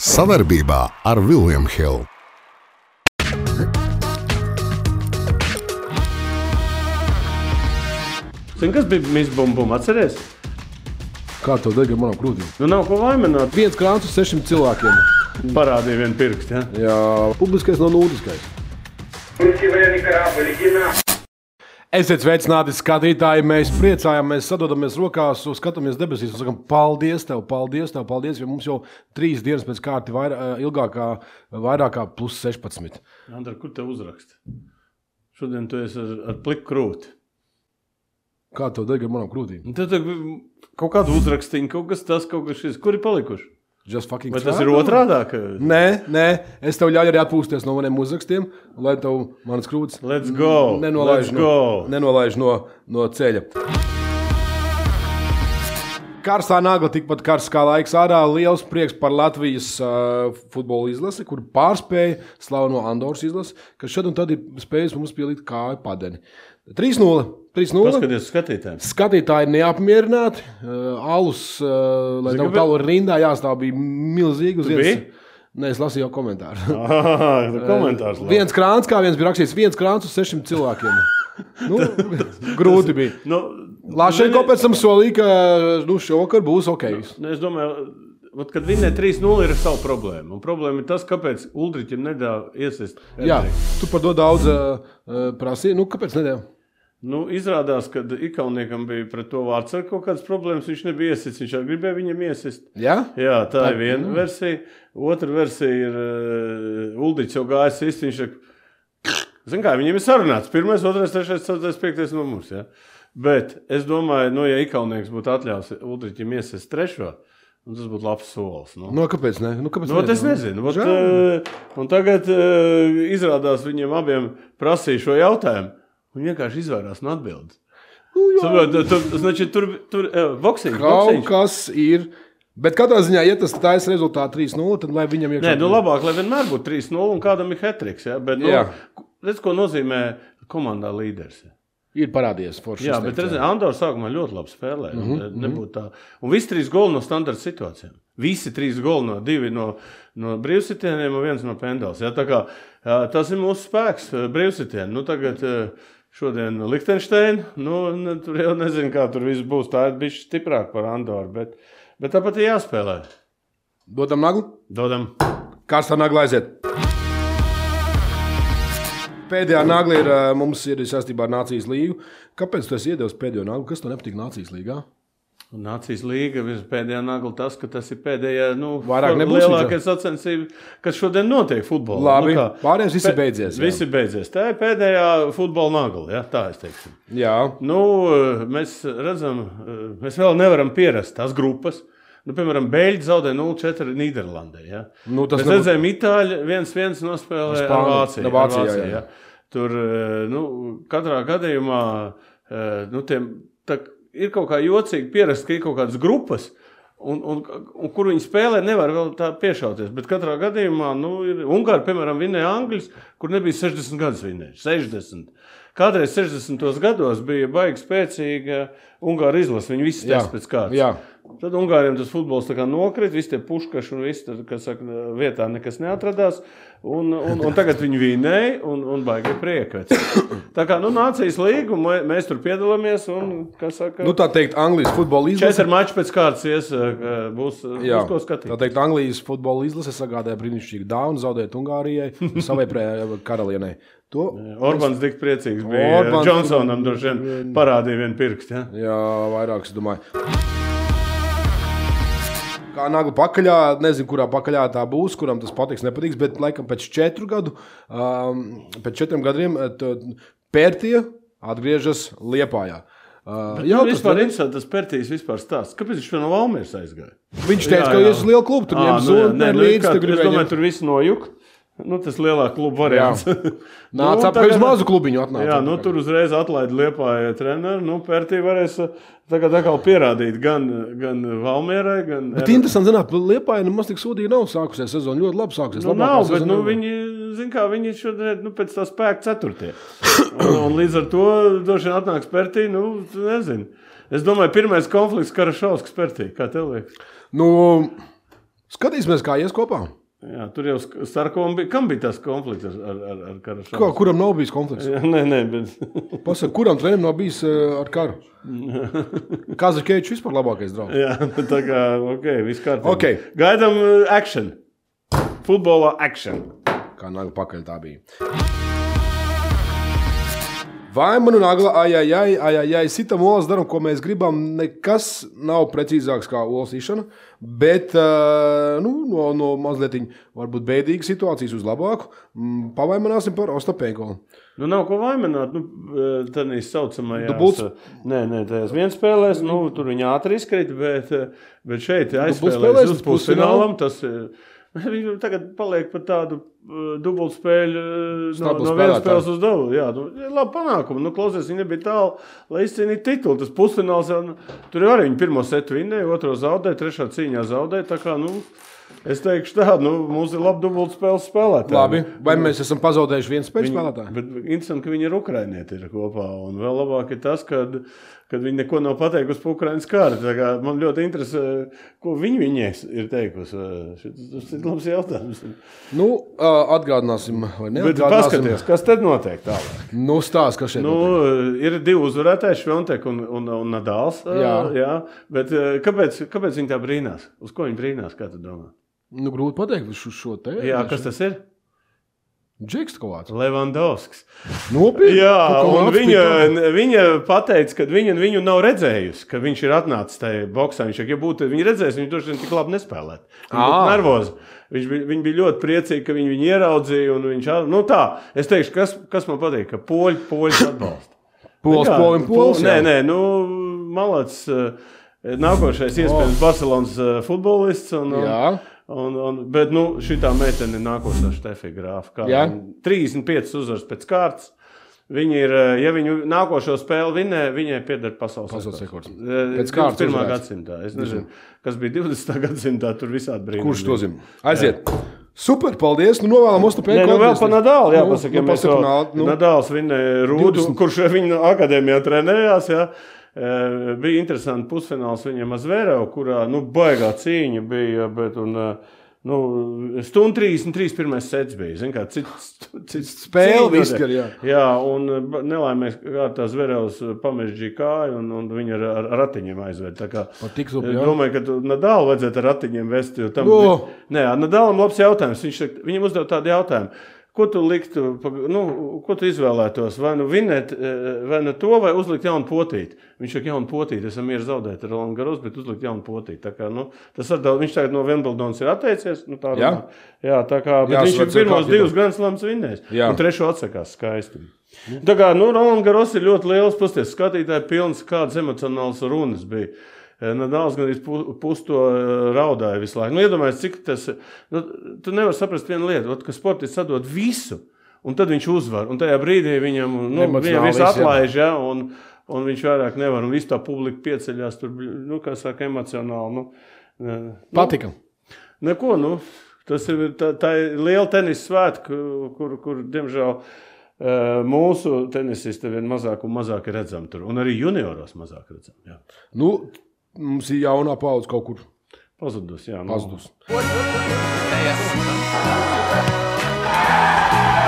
Savarbībā ar Vilniņu Hildu. Zini, kas bija Miss Bumbum? Atceries? Kā tev deg ar manām krūtīm? Nu, nav ko vaimanāt. Viens krāns uz sešiem cilvēkiem. Parādīja vienu pirkstu. Ja? Jā, publiskais nav nūdiskais. Esiet sveicināti, skatītāji. Mēs priecājamies, sadodamies rokās, skatāmies debesīs un sakām, paldies, tev, paldies, tev, paldies. Jo mums jau trīs dienas pēc kārtas vairā, ilgākā, vairāk kā plus 16. Andra, kur te uzrakst? Šodien tu esi ar, ar pliku krūti. Kā tev deg ar manām krūtīm? Un Tad kaut kāda uzrakstīņa, kaut kas tas, kaut kas šis. Kur ir palikuši? Vai tas ir otrādi? Nē, nē, es tev ļauju arī atpūsties no maniem uzrakstiem, lai tev manas krūtis nenolaiž, no, nenolaiž no, no ceļa. Karstā nagla tikpat karsts kā laiks ārā. Liels prieks par Latvijas uh, futbola izlasi, kur pārspēja slaveno Andoras izlasi, kas šad un tad ir spējis mums pielikt kāju padeni. 3-0. 3-0. Paskaties, skatītājiem. Skatītāji ir neapmierināti. Uh, alus, uh, lai tam tālu rindā jāstāv, bija milzīgi. uz biji? Nē, es lasīju jau komentāru. Ah, komentārs. labi. Viens krāns, kā viens bija rakstījis, viens krāns uz sešiem cilvēkiem. Nu, grūti bija. Nu, Lāšenko pēc tam solīja, ka nu, šovakar būs ok. Nu, Es domāju, vat, kad ir 3-0, ir sava problēma. Un problēma ir tas, kāpēc Ulričam nedēļa iesaist. Jā, tu par to daudz uh, prasīji. Nu, kāpēc nedēļa? Nu, izrādās, ka Ikauniekam bija pret to vārdu ar kaut kādas problēmas. Viņš nebija iesists, viņš arī gribēja viņam iesist. Jā, Jā, tā ir viena versija. Otra versija ir uh, Ulrichs jau gājis īsti. Viņš ir, zin kā, viņiem ir sarunāts. Pirmais, otrais, trešais, ceturtais, piektais numurs. Ja? Bet es domāju, nu, ja Ikaunieks būtu atļāvis Ulricham iesist trešo, nu, tas būtu labs solis. Nu. nu, kāpēc ne? Nu, kāpēc ot es nezinu. Ot, uh, un tagad uh, izrādās viņiem abiem prasīja šo jautājumu. Viņa vienkārši izvairās no atbildības. Nu, Saprot, tur, znači, tur, tur uh, boxing, Kaut boxing. kas ir. Bet katrā ziņā, ja tas tāds rezultāts 3-0, tad lai viņam ir. Nē, nu labāk, lai vienmēr būtu 3-0 un kādam ir hetriks. Ja? Bet, nu, redz, ko nozīmē komandā līderis. Ja? Ir parādījies forši. Jā, bet redziet, Andorra sākumā ļoti labi spēlēja. Mm -hmm. Nebūtu tā. Un visi trīs goli no standarta situācijām. Visi trīs goli no divi no, no brīvsitieniem un viens no pendels. Ja? Tā kā, tas ir mūsu spēks, brīvsitieni. Nu, tagad, mm -hmm šodien Liechtensteina, nu, ne, tur jau nezinu, kā tur viss būs. Tā ir bijusi stiprāka par Andoru, bet, bet tāpat ir jāspēlē. Dodam naglu. Dodam. Karstā nagla aiziet. Pēdējā nagla ir ā, mums ir saistībā ar Nācijas līgu. Kāpēc tu esi iedevis pēdējo naglu? Kas tev nepatīk Nācijas līgā? Nācijas līga pēdējā nagla tas, ka tas ir pēdējā, nu, Vairāk nebūs lielākais sacensība, kas šodien notiek futbolā. Labi, Nu, kā? pārējais viss ir beidzies, jā. Viss ir beidzies. Tā ir pēdējā futbola nagla, ja? tā es teiktu. Jā, Nu, mēs redzam, mēs vēl nevaram pierast tās grupas. Nu, piemēram, Beļģi zaudēja 0-4 Nīderlandē. Ja? Nu, tas mēs nebūtu- redzējām, Itāļi 1-1 nospēlēja ar Vācijā, Vāciju, jā. ja? Tur eh, nu, katrā gadījumā eh, nu, tiem, tā, ir kaut kā jocīgi pierast, ka ir kaut kādas grupas. Un, un, un kur viņi spēlē, nevar vēl tā piešauties. Bet katrā gadījumā, nu, ir Ungāri, piemēram, vinēja Angļus, kur nebija 60 gadus vinējuši. 60. Kādreiz 60. gados bija baigi spēcīga Ungāra izlase. Viņi visi teica pēc kārtas. Tad Ungāriem tas futbols tā nokrita, visi tie puškaši un viss, kas saka, vietā nekas neatradās. Un, un, un tagad viņi vinēja un, un baigi prieka. Tā kā nu, nācijas līga, un mē- mēs tur piedalāmies. Un, saka, Nu, tā teikt, Anglijas futbola izlase. Četri mači pēc kārtas ies, būs, Jā, būs ko tā skatīt. teikt, Anglijas futbola izlase sagādāja brīnišķīgu dāvanu, zaudēt Ungārijai, savai prē- karalienei. To Orbāns tik priecīgs bija. Orbāns- Džonsonam droši vien parādīja vienu pirkstu. Ja? Jā, vairāk es domāju. Kā nagla pakaļā, nezinu, kurā pakaļā tā būs, kuram tas patiks, nepatiks, bet laikam pēc četru gadu, um, pēc četriem gadiem Pērtija atgriežas Liepājā. Uh, Jā, tas ir interesanti. Tas Pērtīs vispār stāsta. Kāpēc viņš no Valmieras aizgāja? Viņš teica, Jā, ka jā. viņš ir liela kluba, tur Ā, ņem nu jā, zūdu, nē, līdzi. Es domāju, ņemt. tur viss nojuk. Nu, tas lielākais klubu variants. Nu, Nāca apkārt uz mazu klubiņu. Atnāca Jā, nu, tur uzreiz atlaida liepāja treneru. Nu, Pērtī varēs uh, tagad atkal pierādīt gan, gan Valmierai, gan. Bet interesanti, zināt, Liepājā nemaz tik sūdīgi nav sākusies sezona. Ļoti labi sākusies. Nu, nav, bet nu, viņi, zin kā, viņi šodien nu, pēc tā spēka ceturtie. Un, un līdz ar to droši vien atnāks Pērtī, nu, nezinu. Es domāju, pirmais konflikts Karašauskas Pērtī, kā tev liekas? Nu, Skatīsimies, kā ies kopā. Jā, tur jau Starkovam bija, kam bija tas konflikts ar, ar, ar, ar Karašanu? Ko, kuram nav bijis konflikts? Jā, nē, nē, bet Pasaka, kuram trenerim nav bijis uh, ar karu? Kazakēčs vispār labākais draugs. jā, tā kā, ok, viss kārtībā. Ok. Gaidām uh, action. Futbolā action. Kā nagla pakaļ tā bija. Vai man un nagla, ai, ai, ai, ai, ai sitam olas, darām, ko mēs gribam. Nekas nav precīzāks kā olas īšana, bet uh, nu, no, no mazliet varbūt bēdīgas situācijas uz labāku. Mm, Pavaimināsim par Ostapenko. Nu, nav ko vaimanāt. Nu, tā ir saucamā Dubults? Nē, nē, tajās viens spēlēs, nu, tur viņi ātri izkrīt, bet, eh, bet šeit spēlēs aizspēlēs uz uz pusfinālam. Tas, eh, Viņi tagad paliek par tādu uh, dubultspēļu uh, no, Stabilu no vienas spēles uz dabu. Jā, nu, labi panākumi. Nu, klausies, viņi nebija tālu, lai izcīnītu titulu. Tas pusfināls nu, tur arī viņi pirmo setu vinnēja, otro zaudēja, trešā cīņā zaudēja. Tā kā, nu, es teikšu tā, nu, mums ir labi dubultspēles spēlētāji. Labi, vai mēs esam pazaudējuši vienu spēļu spēlētāju? Bet interesanti, ka viņi ir ukrainieti ir kopā. Un vēl labāk ir tas, kad, kad viņi neko nav pateikusi par Ukraiņas kāru. Tā kā Man ļoti interesē, ko viņi viņai ir teikusi. Tas ir labs jautājums. Nu, atgādināsim, vai ne? Bet paskatieties, kas tad notiek tālāk. Nu, stāst, kas šeit Nu, notiek. ir divi uzvarētāji, Švontek un, un, un Nadals. Jā. jā. Bet kāpēc, kāpēc viņi tā brīnās? Uz ko viņi brīnās? Kā tu domā? Nu, grūti pateikt uz šo te. Jā, kas tas ir? Džeks kāds. Levandovskis. Nopietni. Jā, un viņa, viņa teica, ka viņa viņu nav redzējusi, ka viņš ir atnācis tajā boxā. Viņš, ja būtu viņa redzējusi, viņš droši vien tik labi nespēlētu. Viņa būtu Ā. nervoza. Viņš bija, viņa bija ļoti priecīga, ka viņi viņu ieraudzīja. Viņš, nu tā, es teikšu, kas, kas man patīk, ka poļi, poļi atbalsta. Pols, Jā, polim, pols. Nē, nē, nu, malāts. Nākošais iespējams Barcelonas eh, futbolists. Un, un, Jā. Un, un, bet nu, šī meitene ir nākošā Stefija Grāfa. Jā. 35 uzvaras pēc kārtas. Viņa ir, eh, ja viņu nākošo spēli vinnē, viņai pieder pasaules, Pasaules rekords. Eh, Pēc kārtas 21. uzvarēts. gadsimtā. Es nezinu, kas bija 20. gadsimtā. Tur visādi brīnumi. Kurš to zina? Aiziet. Super, paldies. Nu, novēlam mums Nē, nu vēl par Nadālu. Jā, nu, pasaka, nu, ja pasaka, nu, Nadāls vinnēja Rūdu, 20. kurš viņa akadēmijā trenējās. Jā. Bija interesanti pusfināls viņam ar Zvērevu, kurā nu, baigā cīņa bija. Bet, un, nu, Stundu 33. pirmais sets bija. Zin, kā, cits, cits Spēle ka jā. Jā, un nelaimēs kārtā Zverevs pamežģīja kāju, un, un viņa ar, ar ratiņiem aizved. Tā kā, Par tik es zupu, jā. domāju, ka Nadālu vajadzētu ar ratiņiem vest. Tam, O! bija- Nē, Nadālam labs jautājums. Viņš, viņam uzdeva tādu jautājumu. Ko tu liktu, nu, ko tu izvēlētos? Vai nu vinēt, eh, vai nu to, vai uzlikt jaunu potīti? Viņš saka, jaunu potīti, esam mieru zaudēt ar Rolandu Garus, bet uzlikt jaunu potīti. Tā kā, nu, tas ar, viņš tagad no Wimbledonas ir atteicies. Nu, tā, Jā? Jā, tā kā, Jā, viņš ir pirmos divus Grand Slams vinnējis. Un trešo atsakās skaisti. Tā kā, nu, Rolands Garos ir ļoti liels, pasties, skatītāji pilns, kādas emocionālas runas bija. Eh, Nadals gan pusi to eh, raudāja visu laiku. Nu, iedomājieties, cik tas ir. Nu, tu nevari saprast vienu lietu, ot, ka sportists sadod visu, un tad viņš uzvar. Un tajā brīdī viņam, nu, viss atlaiž, ja, un, un viņš vairāk nevar. Un viss tā publika pieceļās tur, nu, kā saka, emocionāli. Nu, ne- Patika. Neko, nu, tas ir, tā, tā ir liela tenisa svētka, kur, kur, diemžēl, eh, mūsu tenisisti vien mazāk un mazāk ir redzami tur. Un arī junioros mazāk redzami. jā. Nu, mums ir jaunā paudze kaut kur Pazudus, jā. Nu. pazudus.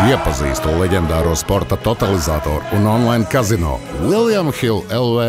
Iepazīstu leģendāro sporta totalizatoru un online kazino William Hill LV.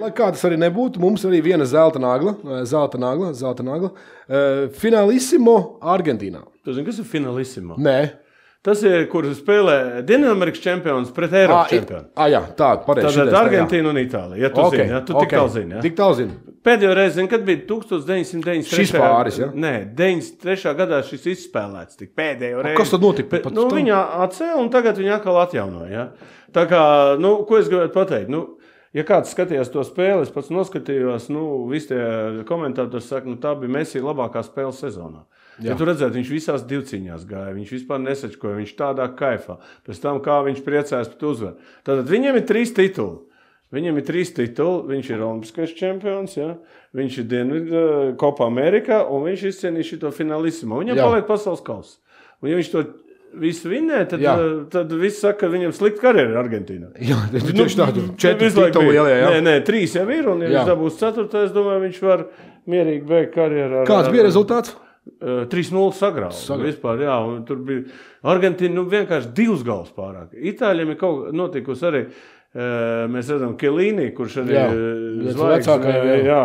Lai kā tas arī nebūtu, mums arī viena zelta nagla, eh, zelta nagla, zelta nagla. eh, Finālissimo Argentīnā. Tu zini, kas ir finālisima? Nē, Tas ir, kur spēlē Dienvidamerikas čempions pret ah, Eiropas i- čempionu. ah, jā, tā, pareizi. Tātad. Argentīna un Itālija. Ja tu Ok, zini, ja? tu ok. tik tālu zini. Ja? Tik tālu zini. Pēdējo reizi, zini, kad bija 1993. Šis pāris, ja? Nē, 93. gadā šis izspēlēts. Tik pēdējo reizi. kas tad notika nu, tam? viņa atcēla un tagad viņa atkal atjaunoja. Ja? Tā kā, nu, ko es gribētu pateikt? Nu, Ja kāds skatījās to spēli, es pats noskatījos, nu, visi tie komentātori saka, nu, tā bija Messi labākā spēle sezonā. Ja tu redzētu, viņš visās divcīņās gāja, viņš vispār nesačkoja, viņš tādā kaifā. Pēc tam, kā viņš priecājās par uzvaru. Tātad viņiem ir trīs tituli. Viņam ir trīs tituli. Viņš ir Olimpiskais čempions, ja? viņš ir Dienvidu Kopā Amerikā un viņš izcīnīja šo finālismu. Viņam Jā. paliek pasaules kausa. Un, ja viņš to visu vinnē, tad, Jā. uh, tad viss saka, ka viņam slikta karjera ir Argentīnā. Jā, tieši tā, tur Nu, četri visu laiku tituli bija. lielie. jā. Nē, nē, trīs jau ir, un ja Jā. viņš dabūs ceturto, es domāju, viņš var mierīgi beigt karjeru. ar- Kāds ar- bija rezultāts? Uh, 3-0 sagrauta. Sagrauta. Vispār, jā, tur bija Argentīna nu, vienkārši divas galvas pārāk. Itāļiem ir kaut kas notikusi arī. Uh, mēs redzam, Kelīni, kurš arī Jā, viens zvaigzne, vecākajiem, jā. jā.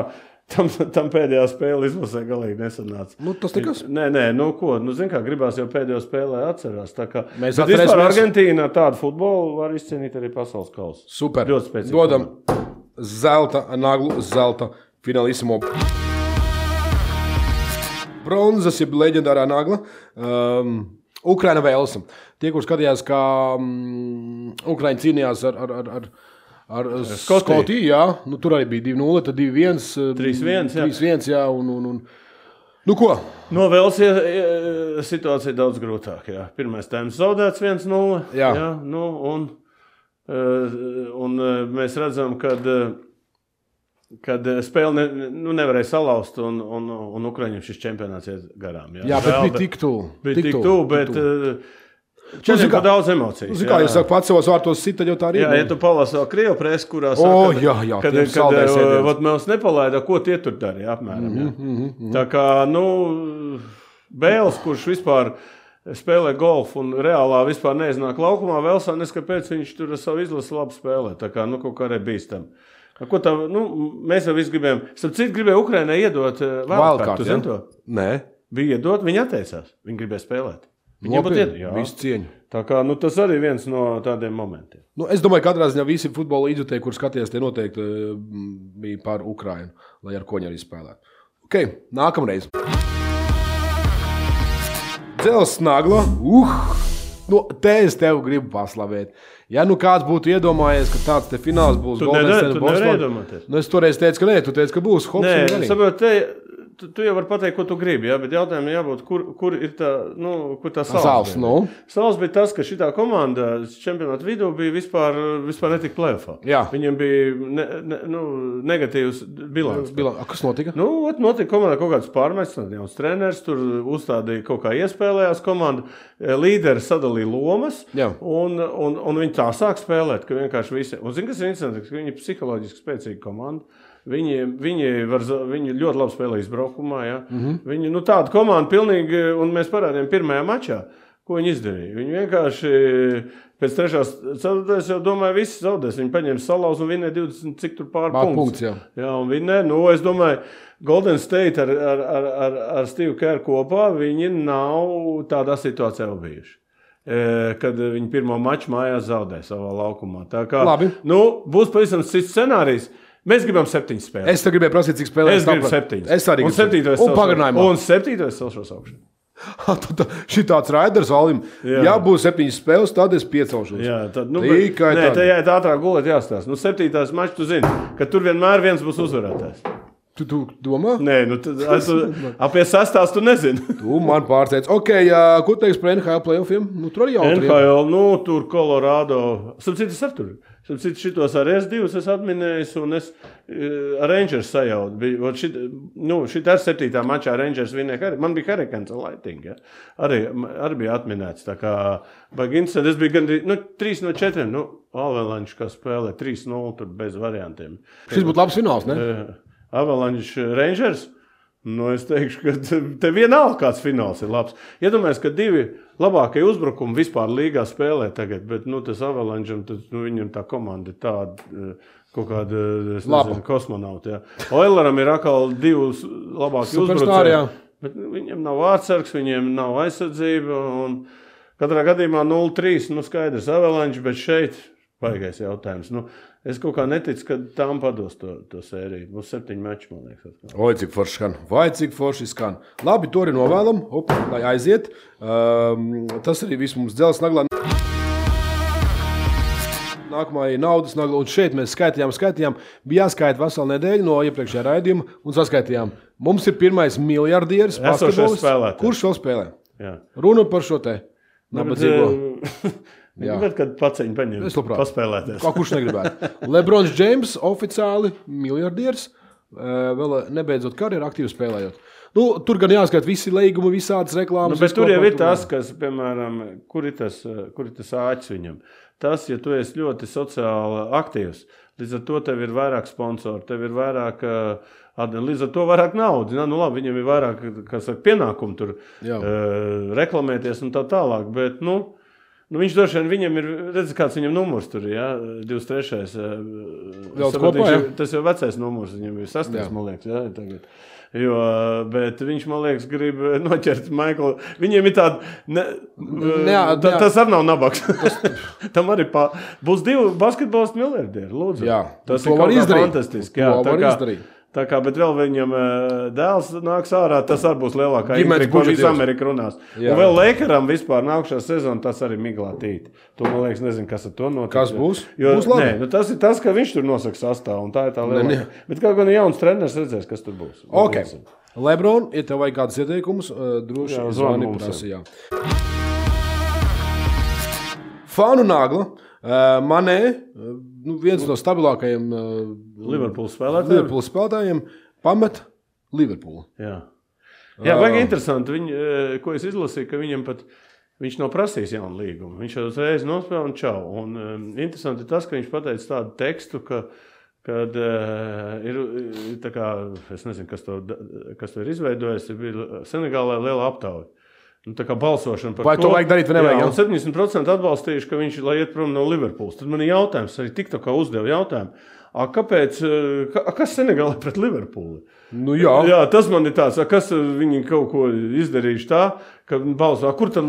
Tam, tam pēdējā spēlē izlasē galīgi nesanāca. Nu, tas nekas. Nē, nē, nu ko, nu, zin kā, gribās jau pēdējo spēlē atcerās. Tā kā, Mēs bet vispār atcerēsimies. Argentīna ar tādu futbolu var izcīnīt arī pasaules kausu. Super. Ļoti spēcīgi Dodam zelta naglu, zelta finālismo. Bronzas, jeb leģendārā nagla. Um, Ukraina Velsa. Tie, kur skatījās, kā um, Ukraiņa cīnījās ar, ar, ar, ar, ar Skotiju. Skotiju, jā, nu, tur arī bija 2-0, tad 2-1. 3:1, jā. 3-1, jā, un, un, un. Nu, ko? No ie- situācija daudz grūtāka. Pirmais tēmas zaudēts 1-0. Jā. jā nu, un, eh, un eh, mēs redzam, ka kad eh, spēle ne, nu, nevarēja salauzt, un, un, un Ukraiņiem šis čempionāts iet garām. Jā, bet Žēl, bija tik tuvu. bija tik tuvu, bet tik četri kā- pa daudz emociju. Zini Kā jūs sakat, pats savos vārtos sita, jau tā arī Jā, ja tu palasi vēl krievu presi, kurā saka, jā, jā, kad, kad, kad mēs nepalaida, ko tie tur darīja apmēram. Mhm, jā. Tā kā, nu, Bēls, kurš vispār spēlē golfu un reālā vispār neiznāk laukumā, vēl sā neskapēc viņš tur ar savu izlasi labi spēlē. Tā kā, nu, kaut kā arī bīstam. Ko tā, nu, mēs jau visi gribējām, starp citu, gribēju Ukrainai iedot uh, Wildcard, Wildcard, tu ja? Nē, Bija iedot, viņi atteicās, viņi gribēja spēlēt. Viņiem pat jā. visu cieņu. Tā kā, nu, tas arī viens no tādiem momentiem. Nu, es domāju, ka katrā ziņā visi futbola līdzekļi, kur skatījās, tie noteikti eh, bija par Ukrajinu, lai ar ko viņi arī spēlētu. Okay, nākamreiz. Dzels nagla. Uh! Nu, te es tev gribu paslavēt. Ja nu kāds būtu iedomājies, ka tāds fināls būs nevari iedomāties. Nu, es toreiz teicu, ka nē, tu teici, ka būs Hops. Tu, tu jau vari pateikt, ko tu gribi, jā, bet jautājumam jābūt, kur, kur ir tā, nu, kur tā Sāls, sāls. nu. Sāls bija tas, ka šī komanda čempionāta vidū bija vispār, vispār netika plēfā. Jā. Viņiem bija ne, ne, nu, negatīvs bilants. Bila- A, Kas notika? Nu, ot, notika komandā kaut kāds pārmets, jauns treneris, tur uzstādīja kaut kā iespēlējās komanda, eh, līderi sadalīja lomas, Jā. un, un, un viņi tā sāk spēlēt, ka vienkārši visi, un zini, kas ir interesanti, ka viņi ir psiholoģiski spēcīga komanda. Viņi, viņi, var, viņi ļoti labi spēlē izbraukumā. Ja? Mm. -hmm. Viņi nu, tāda komanda pilnīgi, un mēs parādījām pirmajā mačā, ko viņi izdarīja. Viņi vienkārši pēc trešās ceturtās jau domāja, visi zaudēs. Viņi paņēma salauzu un vinēja 20 cik tur pār Pār punktus. punkts, jā. Jā, un viņi, ne, nu, es domāju, Golden State ar, ar, ar, ar, ar Steve Kerr kopā viņi nav tādā situācijā bijuši. E, Kad viņi pirmo maču mājās zaudēja savā laukumā. Tā kā, Labi. Nu, būs pavisam cits scenārijs. Mēs gribam septiņas spēles. Es gribēju prasīt, cik spēlēs. Es gribu septiņas. Es arī gribu septītais. Un pagarinājumā. Un septītais celšos augšā. Šī tāds raiders, Alim. Jā. Ja būs septiņas spēles, tad es piecelšos. Jā, tad, nu, Tikai bet, nē, tad. tā jāiet ātrāk gulēt, jāstāsta. Nu, septītās mačs, tu zini, ka tur vienmēr viens būs uzvarētājs. Tu, tu domā? Nē, nu, es, apie sastāvs tu nezini. Tu man pārsteidz. Ok, jā, ko teiks par NHL playoffiem? Nu, tur jau ir. NHL, nu, tur Colorado. Sapratu, es ar tur. Sapratu, šitos ar S2 es atminēju, un es uh, ar Rangers sajautu. Bija, šit, nu, šit ar septītā mačā Rangers vinēja. Man bija Hurricanes Lighting. Ja? Arī, arī bija atminēts. Tā kā Bagins, es biju gandrīz, nu, 3 no 4. Nu, Avalanche, kas spēlē 3-0 tur bez variantiem. Šis būtu labs fināls, ne? Uh, Avalanche Rangers. Nu, es teikšu, ka te- te vienalga kāds fināls ir labs. Iedomājieties, ka divi labākie uzbrukumi vispār līgā spēlē tagad, bet nu, tas Avalanche, nu, viņam tā komanda ir tāda. eh, Kaut kāda es Laba. kosmonauta. jā. Oileram ir atkal divas labākas. Bet nu, viņiem nav vārdsargs, viņiem nav aizsardzība. Katrā gadījumā 0-3. Nu, skaidrs, Avalanche, bet šeit baigais jautājums. Nu, es kaut kā neticu, ka tām pados to, to sēriju. Būs septiņi mači, man liekas. Oi, cik forši skan. Vai cik forši skan. Labi, to arī novēlam. Op, lai aiziet. Um, tas arī viss mums dzels naglā. Nākamā ir naudas nagla, un šeit mēs skaitījām, skaitījām. Bija jāskaita vesela nedēļa no iepriekšējā raidījuma, un saskaitījām. Mums ir pirmais miljardieris, Esošais basketbolists. spēlētājs. kurš vēl spēlē. Jā. Runa par šo te nabadzīgo. Bet kad paciņi paņem, Es labprāt. paspēlēties. Kā kurš negribētu? Lebrons Džeims oficiāli miljardieris. uh, vēl nebeidzot karjeru aktīvi spēlējot. Nu, tur gan jāskatās visi līgumi, visādas reklāmas. Nu, bet tur jau ir tas, kas, piemēram, kur ir tas, eh, kur ir tas āķis viņam. Tas, ja tu esi ļoti sociāli aktīvs, līdz ar to tev ir vairāk sponsoru, tev ir vairāk, eh, līdz ar to vairāk naudas. Nu, labi, viņam ir vairāk saka, pienākumu tur Jā. reklamēties un tā tālāk. Bet, nu, Nu, viņš droši vien viņam ir redzējis, kāds viņam numurs tur ir. Ja? 23. Vēl Saprot, kopā, viņš ir- Tas jau vecais numurs, viņam ir sastais, man liekas. Ja? Tagad. Jo, bet viņš, man liekas, grib noķert Maiklu. Viņiem ir tāda. Ne, Jā, tā, jā. tas arī nav nabaks. Tam arī pā, būs divi basketbolisti miljardieri. Lūdzu. Jā, tas to ir fantastiski. To Jā, tā var izdarīt. Tā kā, bet vēl viņam eh, dēls nāks ārā, tas arī būs lielākā Ģimenes budžets visu jūs. Ameriku runās. Jā. Un vēl Lakeram vispār nākšā sezona, tas arī miglā tīt. To man liekas, nezinu, kas ar to notiks. Kas būs? Jo, Būs labi. nē, nu, tas ir tas, ka viņš tur nosaka sastāvu, un tā ir tā nē. Bet kaut gan jauns treneris redzēs, kas tur būs. Ok. Lebron, ja tev vajag kādus ieteikumus, uh, droši vien zvani prasījā. Fanu nagla. Uh, manē, uh, nu, viens no stabilākajiem uh, Liverpools spēlētājiem. Liverpools spēlētājiem pamet Liverpoolu. Jā, Jā vajag interesanti. Viņ, eh, ko es izlasīju, ka viņam pat viņš nav prasījis jaunu līgumu. Viņš jau uzreiz nospēlēja un čau. Un, um, interesanti tas, ka viņš pateica tādu tekstu, ka, kad uh, ir tā kā, es nezinu, kas to, kas to ir izveidojis, ir bija Senegālē liela aptauja. Nu, tā kā balsošana par Vai to vajag darīt vai nevajag, Jā, jā? un 70% atbalstījuši, ka viņš lai iet prom no Liverpools. Tad man ir jautājums, arī tik tā kā uzdeva jautājumu. A, kāpēc, eh, ka, a, kas Senegālē pret Liverpoolu? Nu, jā. Jā, tas man ir tāds, a, kas viņi kaut ko izdarījuši tā, ka balso, kur tad,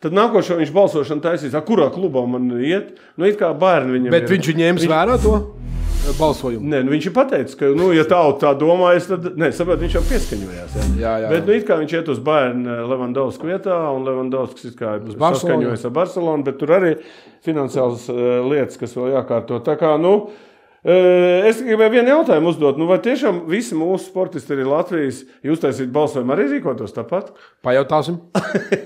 tad nākošais viņš balsošanu taisīs, a, kurā klubā man iet. Nu, it kā bērni viņam Bet ir. viņš ņēmis vērā to balsojumu. Nē, nu viņš ir pateicis, ka, nu, ja tauta tā domājas, tad, nē, saprot, viņš jau pieskaņojās. Ja? Jā, jā, Bet, jā. nu, it kā viņš iet uz bērnu Levandovsku vietā, un Levandovskis ir saskaņojas ar Barcelonu, bet tur arī finansiālas uh, lietas, kas vēl jākārto. Tā kā, nu, es gribēju vienu jautājumu uzdot. Nu, vai tiešām visi mūsu sportisti arī Latvijas, jūs taisīt balsojumu, arī rīkotos tāpat? Pajautāsim.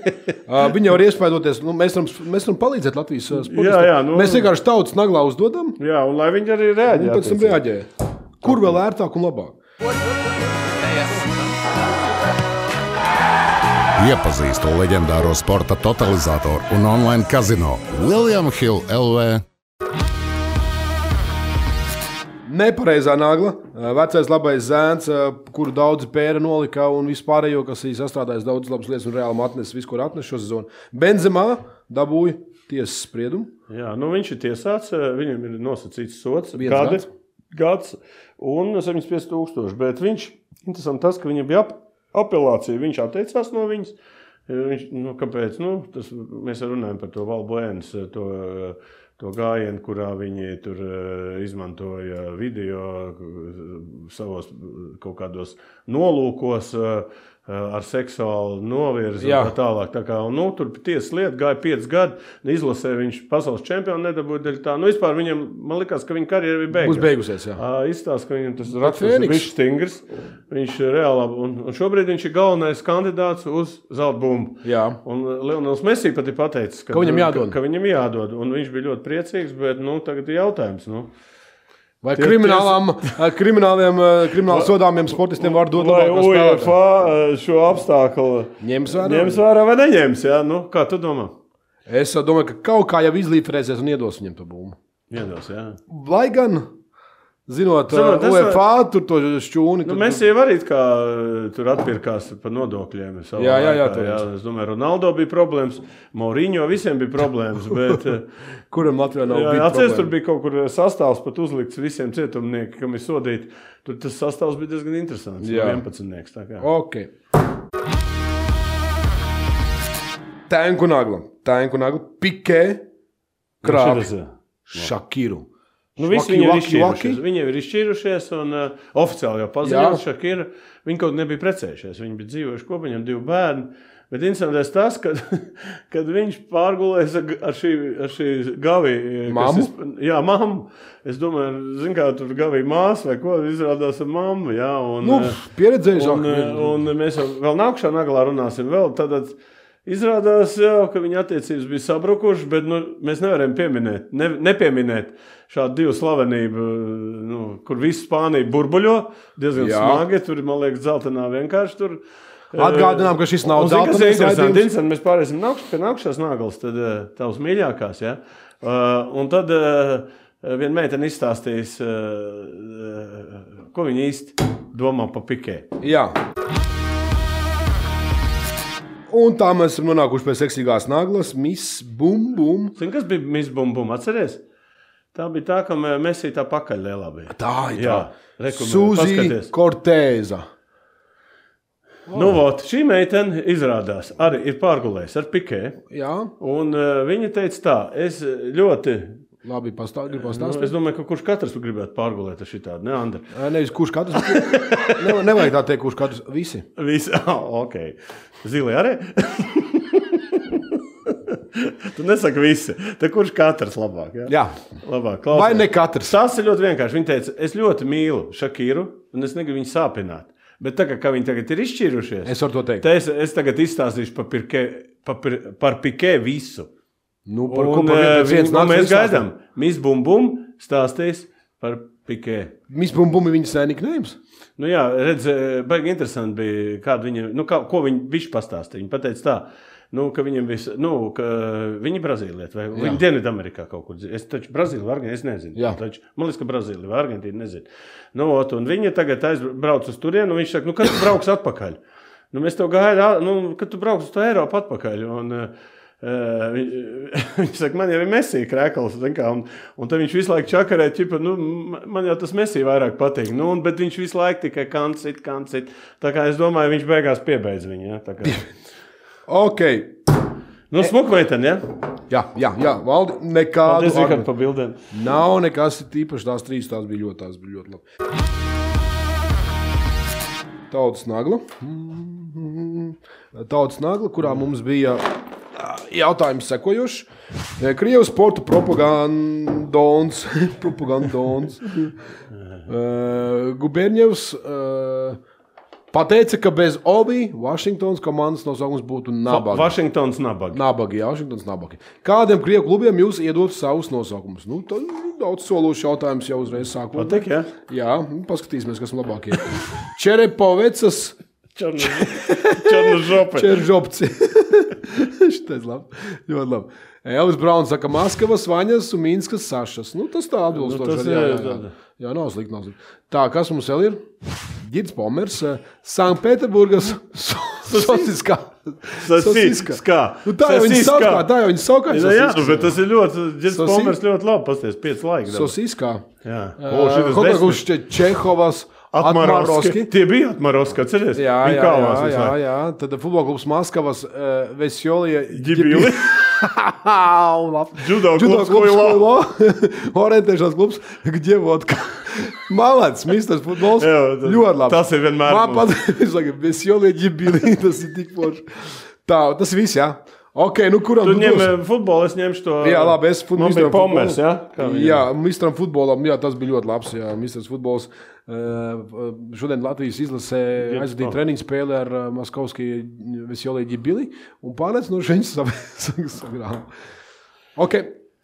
viņi jau ir iespaidoties. Nu, mēs, varam, mēs varam palīdzēt Latvijas sportistiem. Jā, jā, nu- Mēs vienkārši tautas naglā uzdodam, Jā, un lai viņi arī un reaģē. pēc tam reaģē. Kur vēl ērtāk un labāk? Iepazīstu leģendāro sporta totalizatoru un online kazino William Hill LV. Nepareizā nagla, uh, vecais labais zēns, uh, kuru daudzi pēra nolika un vispārējo, kas ir sastrādājis daudz labas lietas un reāli atnesis visu, ko ir atnesis šo sezonu. Benzemā dabūja tiesas spriedumu. Jā, nu viņš ir tiesāts, eh, viņam ir nosacīts sots. Viens Gadi, gads. gads un 75,000. Bet viņš, interesanti tas, ka viņam bija ap, apelācija, viņš atteicās no viņas. Eh, Viņš, nu, kāpēc? Nu, tas, mēs runājam par to Valbuēnas, to, to gājienu, kurā viņi tur eh, izmantoja video eh, savos eh, kaut kādos nolūkos. eh, Ar seksuālu novirzi un tā tālāk. Tā kā, nu, tur tiesas lieta gāja pieci gadi. Izlasē viņš pasaules čempionu nedabūja dēļ tā. Nu, vispār viņam, man liekas, ka viņa karjera ir beigusies. Būs beigusies. Jā. Izstāsta, ka viņam tas raksturs ir bijis stingrs. Viņš ir reāli, un, un šobrīd viņš ir galvenais kandidāts uz zelta bumbu. Jā. Un Leonels Messi pat ir pateicis, ka, Ka viņam jādod. Ka, ka viņam jādod. Un viņš bija ļoti priecīgs, bet nu, tagad ir jautājums. Nu. Vai Tie- kriminālām, uh, krimināliem, uh, krimināli sodāmiem sportistiem var dot Vai labāko spēlētāju? UEFA eh, šo apstākļu Ņems vērā? ņems vērā vai neņems? Jā? Nu, kā tu domā? Es domāju, ka kaut kā jau izlīferēsies un iedos viņam to bumbu. Iedos, jā. Lai gan, zinot, Zinot, uh, UEFA tur to šķūni. Nu, tur- mēs jau arī kā, tur atpirkās par nodokļiem. Jā, jā, jā, laikā, jā. Es domāju, Ronaldo bija problēmas, Mauriņo visiem bija problēmas. Bet, Kuram Latvijā nav jā, bijusi atceries, tur bija kaut kur sastāvs pat uzlikts visiem cietumniekiem, kam ir sodīti. Tur tas sastāvs bija diezgan interesants. Jā. 11. tā kā. Ok. Tēnku nagla. Tēnku nagla. Pikē. Krāpj. Šitas, jā. Nu, visi viņi ir izšķīrušies. Viņi ir izšķīrušies, un uh, oficiāli jau paziņoja, ka ir. Viņi kaut nebija precējušies. Viņi bija dzīvojuši kopā, viņam divi bērni. Bet interesantais tas, kad, kad viņš pārgulēs ar šī, ar šī gavī. Mammu? Jā, mammu. Es domāju, zin, kā tur gavīja māsa vai ko, izrādās ar mammu. Jā, un, Nu, uh, pieredzējušāk. Un, eh, un mēs vēl nākamajā naglā runāsim. Vēl, tad, Izrādās, jā, ka viņa attiecības bija sabrukušas, bet nu, mēs nevaram pieminēt, ne, nepieminēt šādu divu slavenību, nu, kur viss Spānija burbuļo diezgan Jā. smagi. Tur, man liekas, dzeltenā vienkārši tur. Atgādinām, ka šis nav kas ir dzeltenais raidījums. Interesanti, Mēs pārēsim nākš, pie nākamās nāgales, tad eh, tavs mīļākās. Ja? Uh, un tad uh, viena meitene izstāstīs, uh, ko viņa īsti domā par pikē. Jā. Un tā mēs esam nonākuši pie seksīgās naglas, Miss Bum Bum. Zini, kas bija Miss Bumbum? Atceries? Tā bija tā, ka mē- mēs tā pakaļ lielā bija. Tā ir tā. Sūzija. Kortēza. Nu, vot, šī meitene izrādās arī ir pārgulējusi ar pikē. Jā, Un uh, viņa teica, tā, es ļoti. Labi, pastāv, gribu Nu, es domāju, ka kurš katrs gribētu pārgulēt ar šitādu, ne Andri? Nevis kurš katrs. Ne, nevajag tā teikt, kurš katrs. Visi. Visi, oh, ok. Zili arī? tu nesaki visi. Te kurš katrs labāk? Ja? Jā. Labāk, Vai klausies. ne katrs? Tas ir ļoti vienkārši. Viņa teica, es ļoti mīlu Šakiru, un es negribu viņu sāpināt. Bet tā kā, viņi tagad ir izšķīrušies, Es varu to teikt. te es, es tagad izstāstīšu par, pirke, par, par pikē visu. Nu, par ko Un, par eh, viens viens nāks mēs gaidām. Miss Bum Bum stāstīs par pikē. Miss Bum Bum ir viņas sēniknējums. Nu, jā, redz, eh, baigi interesanti bija, kāda viņa, nu, kā, ko viņa viņš pastāstīja. Viņa pateica tā, nu, ka viņam bija, nu, ka viņi Brazīliet vai viņi Dienvidamerikā kaut kur. dzīvo. Es taču Brazīliju vai Argentīnu, es nezinu. Jā. Taču, man liekas, ka Brazīlija vai Argentīna, nezinu. Nu, ot, un viņa tagad aizbrauc uz turieni, un viņš saka, nu, kad tu brauks atpakaļ? Nu, mēs tev gaidām, nu, kad tu brauks uz to Eiropu atpakaļ. Un, Uh, viņš saka, man jau ir mesija krēkls, kā, un, un tad viņš visu laiku čakarē, ķipa, nu, man jau tas mesija vairāk patīk. Nu, un, bet viņš visu laiku tikai kancit, kancit. Tā kā es domāju, viņš beigās piebeidz viņu. Ja? Kā- Ok. Nu, smukmeitene, ja? Jā, jā, jā valdi. Nekādu. Paldies, Rihard, argumentu. par bildēm. Nav nekas īpašs. Tās trīs tās bija ļoti, tās bija ļoti labi. Tautas nagla. Tautas nagla, kurā mums bija jautājums sekojošs. Krievijas sporta propagandons. propagandons. Guberņevs pateica, ka bez Obi Vašingtons komandas nosaukums būtu nabaga. Vašingtons nabaga. Nabagi, jā, Vašingtons nabagi. Kādiem krievu klubiem jūs iedot savus nosaukumus? Nu, tad daudz sološs jautājums jau uzreiz sākumā. Patīk? Jā, nu, paskatīsimies, kas ir labākie. Čerepovecas, Černu žope. Šitais labi. Ļoti labi. Elvis Brauns saka, Maskavas, Vaņas un Minskas Sašas. Nu, tas tā atbilstoši. Nu, tas jā, ir jā, jā. tāda. jā, nav slikti, nav slikti. Tā, kas mums vēl ir? Girds Pomers, Sanktpēterburgas Sosiskā. Sasiskā. Nu, tā jau viņa saukā, tā jau viņa saukā. Jā, jā, nu, bet tas ir ļoti, Sasi- Pomers ļoti labi, pasties, pieci laiki. dabū. Sosiskā. Jā. O, šitas Kurš Čehovas, Atmarovski. Tie bija Atmarovski, atcerieties? Jā, jā, jā, jā, jā. Tad futbola eh, klubs Maskavas uh, Vesjolija Ģibili. Judo klubs Koilo. Orientēšanās klubs Gdjevotka. Malac, misters futbols. Jā, tad, ļoti labi. Tas ir vienmēr. Man patīk, Vesjolija Ģibili. Tas ir tik forši. Tā, tas viss, jā. Ja. Ok, nu kuram Tu ņem dos? eh, futbolu, es ņemšu to. Jā, labi, es Man bija Pomers, jā? Kā? Jā, Mistram futbolam, jā, tas bija ļoti labs. Jā, Mistrs futbols. Uh, šodien Latvijas izlasē aizvadīja treniņu spēli ar uh, Maskovskiju Vesjoliju Ģibili un pārēc no šeņas sagrāma. Ok,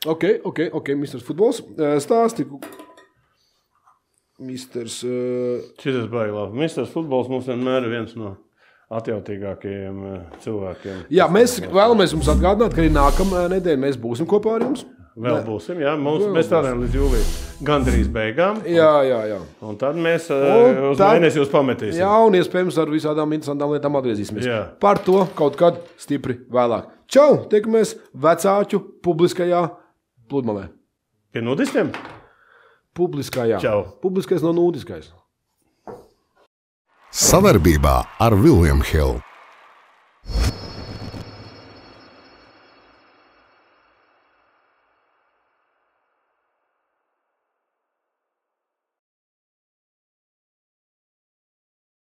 ok, ok, ok, Mistrs futbols. Uh, stāsti. Mistrs. Šis baigi labi. Misters futbols mums vienmēr ir viens no atjautīgākajiem eh, cilvēkiem. jā, mēs vēlamies jums atgādināt, ka arī nākamā nedēļa mēs būsim kopā ar jums. Vēl būsim, jā, mums, mēs strādājam līdz jūlijam, gandrīz beigām. Jā, jā, jā. Un tad mēs uh, Un uz tad- mēnesi jūs pametīsim. Jā, un iespējams ar visādām interesantām lietām atgriezīsimies. Jā. Par to kaut kad stipri vēlāk. Čau! Tiekamies vecāku publiskajā pludmalē. Pie nudistiem? Publiskajā. Čau. Publiskais no nūdiskais. Savarbībā ar Vilniņu Hildu.